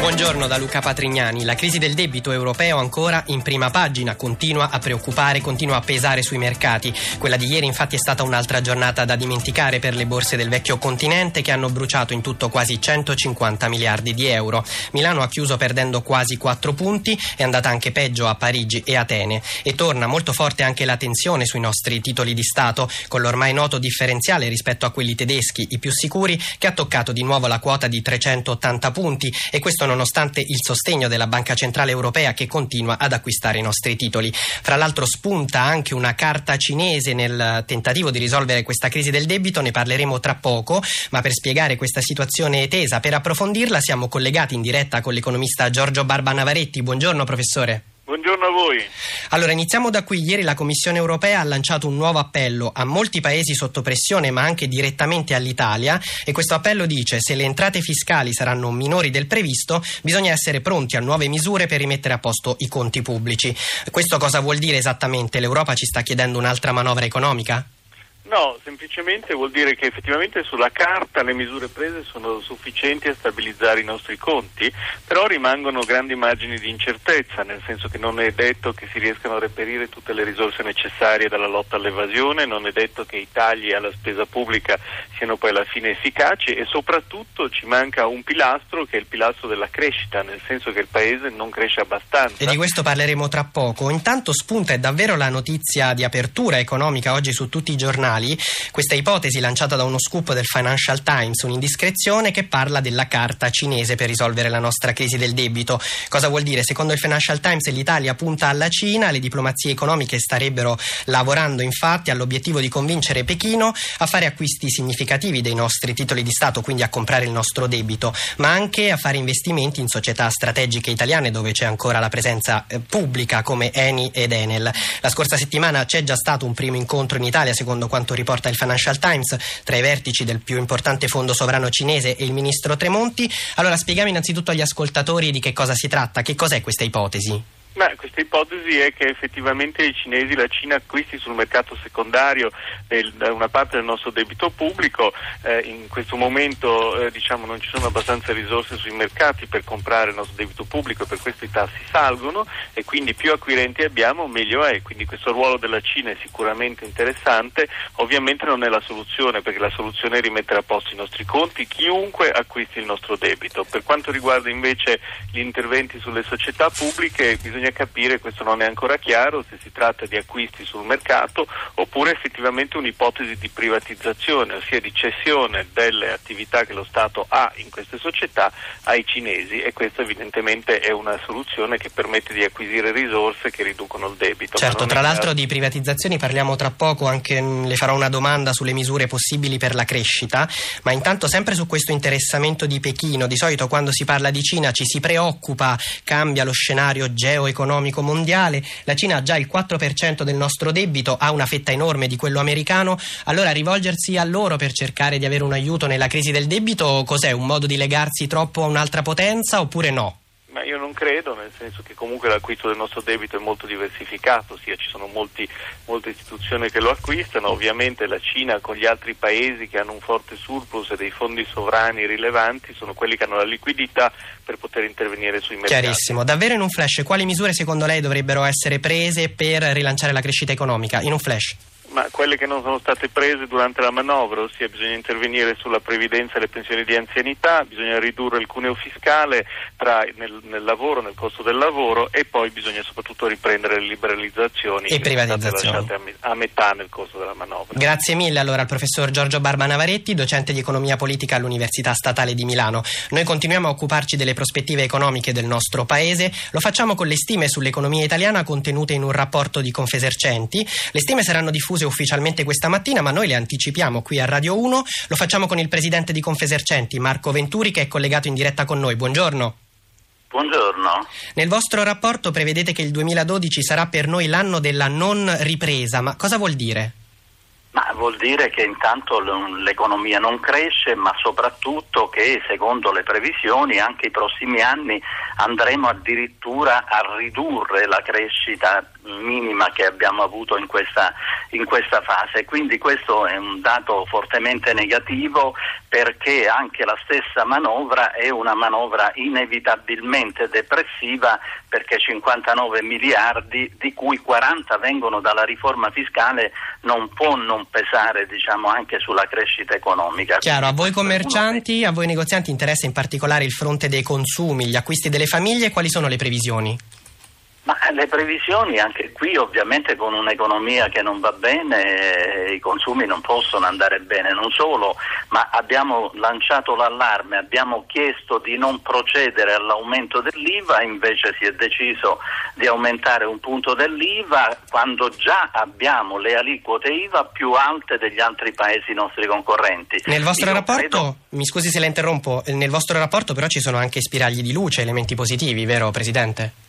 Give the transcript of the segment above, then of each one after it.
Buongiorno da Luca Patrignani. La crisi del debito europeo ancora in prima pagina continua a preoccupare, continua a pesare sui mercati. Quella di ieri infatti è stata un'altra giornata da dimenticare per le borse del vecchio continente che hanno bruciato in tutto quasi 150 miliardi di euro. Milano ha chiuso perdendo quasi 4 punti, è andata anche peggio a Parigi e Atene e torna molto forte anche la tensione sui nostri titoli di Stato con l'ormai noto differenziale rispetto a quelli tedeschi, i più sicuri, che ha toccato di nuovo la quota di 380 punti e questo nonostante il sostegno della Banca Centrale Europea che continua ad acquistare i nostri titoli. Fra l'altro spunta anche una carta cinese nel tentativo di risolvere questa crisi del debito, ne parleremo tra poco, ma per spiegare questa situazione tesa, per approfondirla siamo collegati in diretta con l'economista Giorgio Barba Navaretti. Buongiorno professore. Buongiorno a voi. Allora, iniziamo da qui. Ieri la Commissione europea ha lanciato un nuovo appello a molti paesi sotto pressione, ma anche direttamente all'Italia. E questo appello dice: se le entrate fiscali saranno minori del previsto, bisogna essere pronti a nuove misure per rimettere a posto i conti pubblici. Questo cosa vuol dire esattamente? L'Europa ci sta chiedendo un'altra manovra economica? No, semplicemente vuol dire che effettivamente sulla carta le misure prese sono sufficienti a stabilizzare i nostri conti, però rimangono grandi margini di incertezza, nel senso che non è detto che si riescano a reperire tutte le risorse necessarie dalla lotta all'evasione, non è detto che i tagli alla spesa pubblica siano poi alla fine efficaci e soprattutto ci manca un pilastro che è il pilastro della crescita, nel senso che il Paese non cresce abbastanza. E di questo parleremo tra poco. Intanto spunta è davvero la notizia di apertura economica oggi su tutti i giornali giornali questa ipotesi lanciata da uno scoop del Financial Times, un'indiscrezione che parla della carta cinese per risolvere la nostra crisi del debito. Cosa vuol dire? Secondo il Financial Times l'Italia punta alla Cina, le diplomazie economiche starebbero lavorando infatti all'obiettivo di convincere Pechino a fare acquisti significativi dei nostri titoli di Stato, quindi a comprare il nostro debito, ma anche a fare investimenti in società strategiche italiane dove c'è ancora la presenza eh, pubblica come Eni ed Enel. La scorsa settimana c'è già stato un primo incontro in Italia, secondo quanto quanto riporta il Financial Times, tra i vertici del più importante fondo sovrano cinese e il ministro Tremonti. Allora spieghiamo innanzitutto agli ascoltatori di che cosa si tratta, che cos'è questa ipotesi. Ma questa ipotesi è che effettivamente i cinesi, la Cina acquisti sul mercato secondario del, una parte del nostro debito pubblico, eh, in questo momento eh, diciamo, non ci sono abbastanza risorse sui mercati per comprare il nostro debito pubblico per questo i tassi salgono e quindi più acquirenti abbiamo meglio è, quindi questo ruolo della Cina è sicuramente interessante, ovviamente non è la soluzione perché la soluzione è rimettere a posto i nostri conti chiunque acquisti il nostro debito. Per quanto riguarda invece gli interventi sulle società pubbliche bisogna bisogna capire, questo non è ancora chiaro, se si tratta di acquisti sul mercato oppure effettivamente un'ipotesi di privatizzazione, ossia di cessione delle attività che lo Stato ha in queste società ai cinesi e questa evidentemente è una soluzione che permette di acquisire risorse che riducono il debito. Certo, tra l'altro di privatizzazioni parliamo tra poco, anche mm, le farò una domanda sulle misure possibili per la crescita, ma intanto sempre su questo interessamento di Pechino, di solito quando si parla di Cina ci si preoccupa, cambia lo scenario geo economico mondiale, la Cina ha già il 4% del nostro debito, ha una fetta enorme di quello americano, allora rivolgersi a loro per cercare di avere un aiuto nella crisi del debito cos'è? Un modo di legarsi troppo a un'altra potenza oppure no? Ma io non credo, nel senso che comunque l'acquisto del nostro debito è molto diversificato, ossia ci sono molti, molte istituzioni che lo acquistano, ovviamente la Cina con gli altri paesi che hanno un forte surplus e dei fondi sovrani rilevanti sono quelli che hanno la liquidità per poter intervenire sui mercati. Chiarissimo, davvero in un flash, quali misure secondo lei dovrebbero essere prese per rilanciare la crescita economica? In un flash? Ma quelle che non sono state prese durante la manovra, ossia bisogna intervenire sulla previdenza e le pensioni di anzianità, bisogna ridurre il cuneo fiscale tra, nel, nel, lavoro, nel costo del lavoro e poi bisogna soprattutto riprendere le liberalizzazioni e privatizzazioni a, a metà nel corso della manovra. Grazie mille allora al professor Giorgio Barba Navaretti, docente di economia politica all'Università Statale di Milano. Noi continuiamo a occuparci delle prospettive economiche del nostro paese, lo facciamo con le stime sull'economia italiana contenute in un rapporto di Confesercenti. Le stime saranno diffuse diffuse ufficialmente questa mattina, ma noi le anticipiamo qui a Radio 1. Lo facciamo con il presidente di Confesercenti, Marco Venturi, che è collegato in diretta con noi. Buongiorno. Buongiorno. Nel vostro rapporto prevedete che il 2012 sarà per noi l'anno della non ripresa, ma cosa vuol dire? Ma vuol dire che intanto l'economia non cresce, ma soprattutto che secondo le previsioni anche i prossimi anni andremo addirittura a ridurre la crescita minima che abbiamo avuto in questa, in questa fase. Quindi questo è un dato fortemente negativo perché anche la stessa manovra è una manovra inevitabilmente depressiva perché 59 miliardi di cui 40 vengono dalla riforma fiscale non può non pesare diciamo, anche sulla crescita economica. Chiaro, a voi commercianti, a voi negozianti interessa in particolare il fronte dei consumi, gli acquisti delle famiglie, quali sono le previsioni? Ma le previsioni anche qui ovviamente con un'economia che non va bene eh, i consumi non possono andare bene, non solo, ma abbiamo lanciato l'allarme, abbiamo chiesto di non procedere all'aumento dell'IVA, invece si è deciso di aumentare un punto dell'IVA quando già abbiamo le aliquote IVA più alte degli altri paesi nostri concorrenti. Nel vostro Io rapporto, credo... mi scusi se la interrompo, nel vostro rapporto però ci sono anche spiragli di luce, elementi positivi, vero Presidente?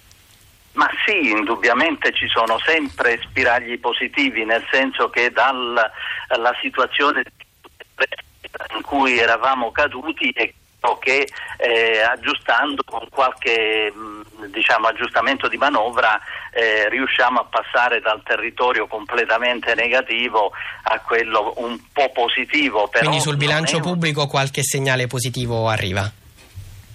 Ma sì, indubbiamente ci sono sempre spiragli positivi, nel senso che dalla situazione in cui eravamo caduti e che eh, aggiustando con qualche diciamo, aggiustamento di manovra eh, riusciamo a passare dal territorio completamente negativo a quello un po' positivo. Quindi sul bilancio un... pubblico qualche segnale positivo arriva?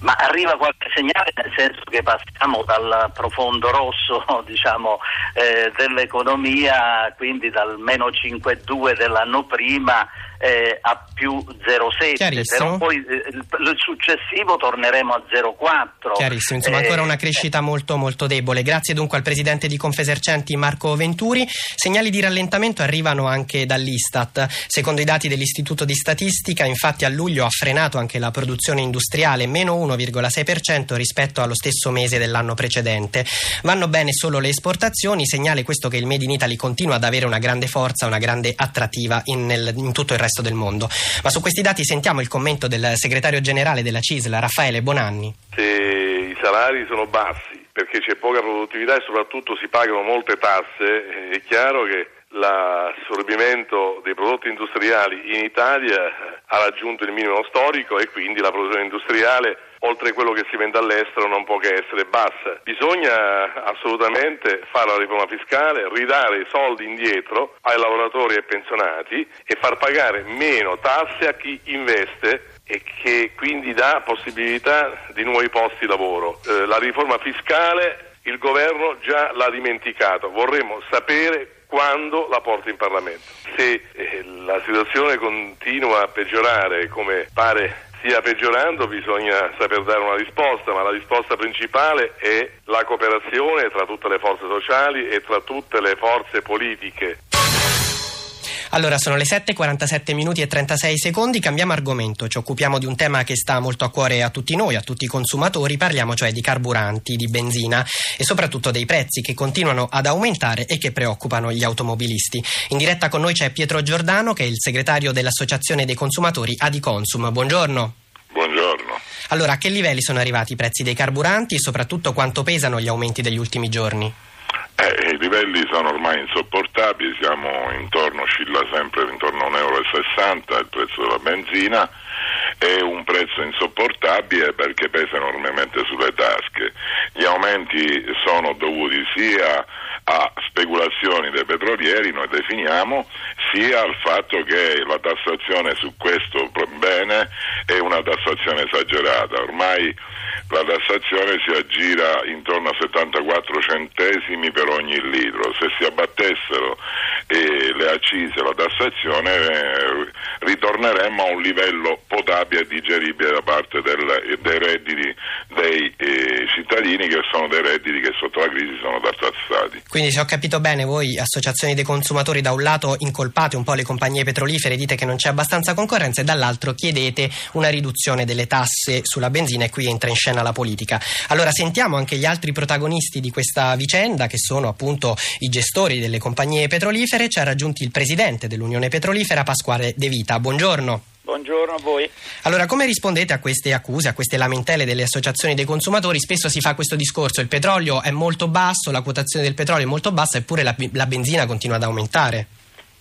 Ma arriva qualche segnale nel senso che passiamo dal profondo rosso diciamo, eh, dell'economia, quindi dal meno 5,2 dell'anno prima eh, a più 0,7, però poi eh, il successivo torneremo a 0,4. Chiarissimo, insomma ancora una eh, crescita molto molto debole. Grazie dunque al presidente di Confesercenti Marco Venturi. Segnali di rallentamento arrivano anche dall'Istat. Secondo i dati dell'Istituto di Statistica, infatti a luglio ha frenato anche la produzione industriale, meno 1,6% rispetto allo stesso mese dell'anno precedente. Vanno bene solo le esportazioni, segnale questo che il Made in Italy continua ad avere una grande forza, una grande attrattiva in, nel, in tutto il resto del mondo. Ma su questi dati sentiamo il commento del segretario generale della CISL, Raffaele Bonanni. Se i salari sono bassi perché c'è poca produttività e soprattutto si pagano molte tasse, è chiaro che l'assorbimento dei prodotti industriali in Italia ha raggiunto il minimo storico e quindi la produzione industriale oltre a quello che si vende all'estero non può che essere bassa. Bisogna assolutamente fare la riforma fiscale, ridare i soldi indietro ai lavoratori e pensionati e far pagare meno tasse a chi investe e che quindi dà possibilità di nuovi posti di lavoro. Eh, la riforma fiscale il governo già l'ha dimenticato, vorremmo sapere quando la porta in Parlamento. Se eh, la situazione continua a peggiorare come pare stia peggiorando bisogna saper dare una risposta, ma la risposta principale è la cooperazione tra tutte le forze sociali e tra tutte le forze politiche. Allora, sono le 7:47 minuti e 36 secondi, cambiamo argomento, ci occupiamo di un tema che sta molto a cuore a tutti noi, a tutti i consumatori, parliamo cioè di carburanti, di benzina e soprattutto dei prezzi che continuano ad aumentare e che preoccupano gli automobilisti. In diretta con noi c'è Pietro Giordano che è il segretario dell'Associazione dei consumatori Adiconsum. Buongiorno. Buongiorno. Allora, a che livelli sono arrivati i prezzi dei carburanti e soprattutto quanto pesano gli aumenti degli ultimi giorni? Eh, I livelli sono ormai insopportabili, siamo intorno, oscilla sempre intorno a 1,60 euro il prezzo della benzina, è un prezzo insopportabile perché pesa enormemente sulle tasche. Gli aumenti sono dovuti sia a speculazioni dei petrolieri, noi definiamo, sia al fatto che la tassazione su questo bene è una tassazione esagerata. Ormai la tassazione si aggira intorno a 74 centesimi per ogni litro. Se si abbattessero eh, le accise la tassazione eh, ritorneremmo a un livello potabile e digeribile da parte del, dei redditi dei eh, cittadini che sono dei redditi che sotto la crisi sono tassati. Quindi se ho capito bene voi associazioni dei consumatori da un lato incolpate un po' le compagnie petrolifere, dite che non c'è abbastanza concorrenza e dall'altro chiedete una riduzione delle tasse sulla benzina e qui entra in scena la politica. Allora sentiamo anche gli altri protagonisti di questa vicenda che sono appunto i gestori delle compagnie petrolifere, ci ha raggiunti il presidente dell'Unione Petrolifera Pasquale De Vita. Buongiorno. Buongiorno a voi. Allora, come rispondete a queste accuse, a queste lamentele delle associazioni dei consumatori? Spesso si fa questo discorso, il petrolio è molto basso, la quotazione del petrolio è molto bassa, eppure la, la benzina continua ad aumentare.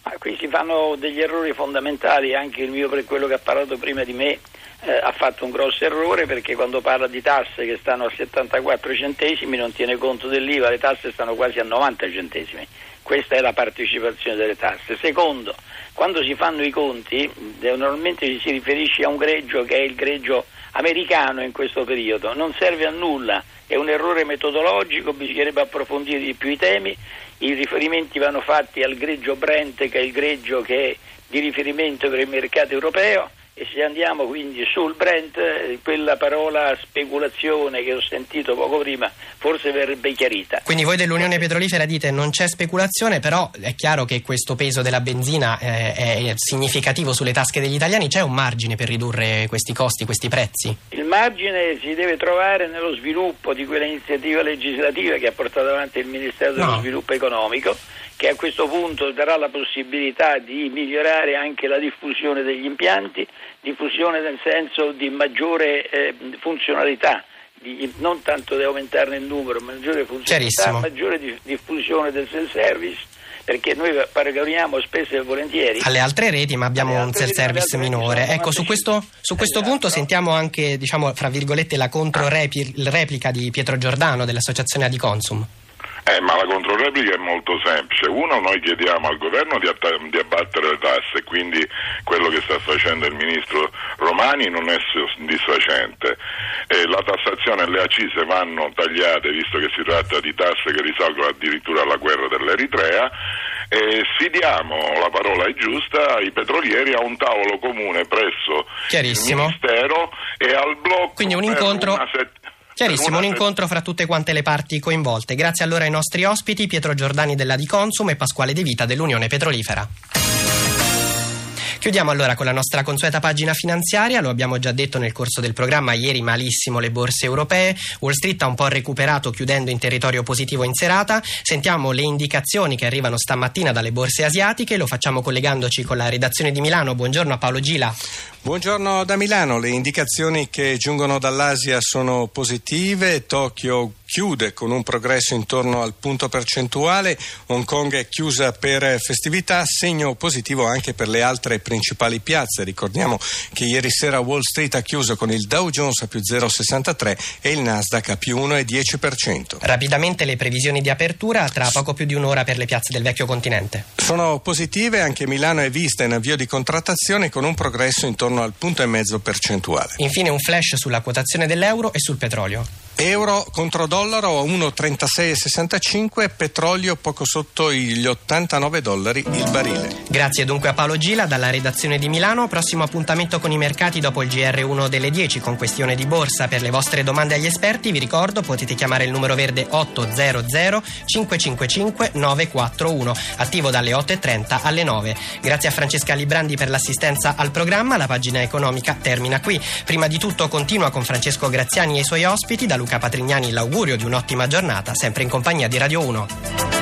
Ma qui si fanno degli errori fondamentali, anche il mio, per quello che ha parlato prima di me, eh, ha fatto un grosso errore perché quando parla di tasse che stanno a 74 centesimi non tiene conto dell'IVA, le tasse stanno quasi a 90 centesimi. Questa è la partecipazione delle tasse. Secondo, quando si fanno i conti, eh, normalmente ci si riferisce a un greggio che è il greggio americano in questo periodo, non serve a nulla, è un errore metodologico, bisognerebbe approfondire di più i temi, i riferimenti vanno fatti al greggio Brent che è il greggio che è di riferimento per il mercato europeo e se andiamo quindi sul Brent, eh, quella parola speculazione che ho sentito poco prima forse verrebbe chiarita. Quindi voi dell'Unione Petrolifera dite non c'è speculazione, però è chiaro che questo peso della benzina eh, è significativo sulle tasche degli italiani, c'è un margine per ridurre questi costi, questi prezzi? Il margine si deve trovare nello sviluppo di quella iniziativa legislativa che ha portato avanti il Ministero dello no. Sviluppo Economico che a questo punto darà la possibilità di migliorare anche la diffusione degli impianti, diffusione nel senso di maggiore eh, funzionalità, non tanto di aumentarne il numero, ma maggiore funzionalità, maggiore di, diffusione del self-service perché noi paragoniamo spesso e volentieri alle altre reti ma abbiamo un self-service minore. ecco su questo, su questo esatto. punto sentiamo anche diciamo fra virgolette la controreplica di Pietro Giordano dell'associazione Adiconsum eh, ma la controreplica è molto semplice. Uno, noi chiediamo al governo di, att- di, abbattere le tasse, quindi quello che sta facendo il ministro Romani non è soddisfacente. Eh, la tassazione e le accise vanno tagliate, visto che si tratta di tasse che risalgono addirittura alla guerra dell'Eritrea. E sfidiamo, la parola è giusta, i petrolieri a un tavolo comune presso il Ministero e al blocco. Quindi un incontro. Chiarissimo, un incontro fra tutte quante le parti coinvolte. Grazie allora ai nostri ospiti Pietro Giordani della Di Consum e Pasquale De Vita dell'Unione Petrolifera. Chiudiamo allora con la nostra consueta pagina finanziaria, lo abbiamo già detto nel corso del programma, ieri malissimo le borse europee, Wall Street ha un po' recuperato chiudendo in territorio positivo in serata, sentiamo le indicazioni che arrivano stamattina dalle borse asiatiche, lo facciamo collegandoci con la redazione di Milano, buongiorno a Paolo Gila. Buongiorno da Milano, le indicazioni che giungono dall'Asia sono positive, Tokyo chiude con un progresso intorno al punto percentuale, Hong Kong è chiusa per festività, segno positivo anche per le altre principali piazze. Ricordiamo che ieri sera Wall Street ha chiuso con il Dow Jones a più 0,63 e il Nasdaq a più 1,10%. Rapidamente le previsioni di apertura tra poco più di un'ora per le piazze del vecchio continente. Sono positive, anche Milano è vista in avvio di contrattazione con un progresso intorno al punto e mezzo percentuale. Infine un flash sulla quotazione dell'euro e sul petrolio. Euro contro dollaro a 1,3665, petrolio poco sotto gli 89 dollari il barile. Grazie dunque a Paolo Gila dalla redazione di Milano. Prossimo appuntamento con i mercati dopo il GR1 delle 10 con questione di borsa. Per le vostre domande agli esperti vi ricordo potete chiamare il numero verde 800 555 941, attivo dalle 8.30 alle 9. Grazie a Francesca Librandi per l'assistenza al programma. La pagina economica termina qui. Prima di tutto continua con Francesco Graziani e i suoi ospiti da Luca Patrignani l'augurio di un'ottima giornata, sempre in compagnia di Radio 1.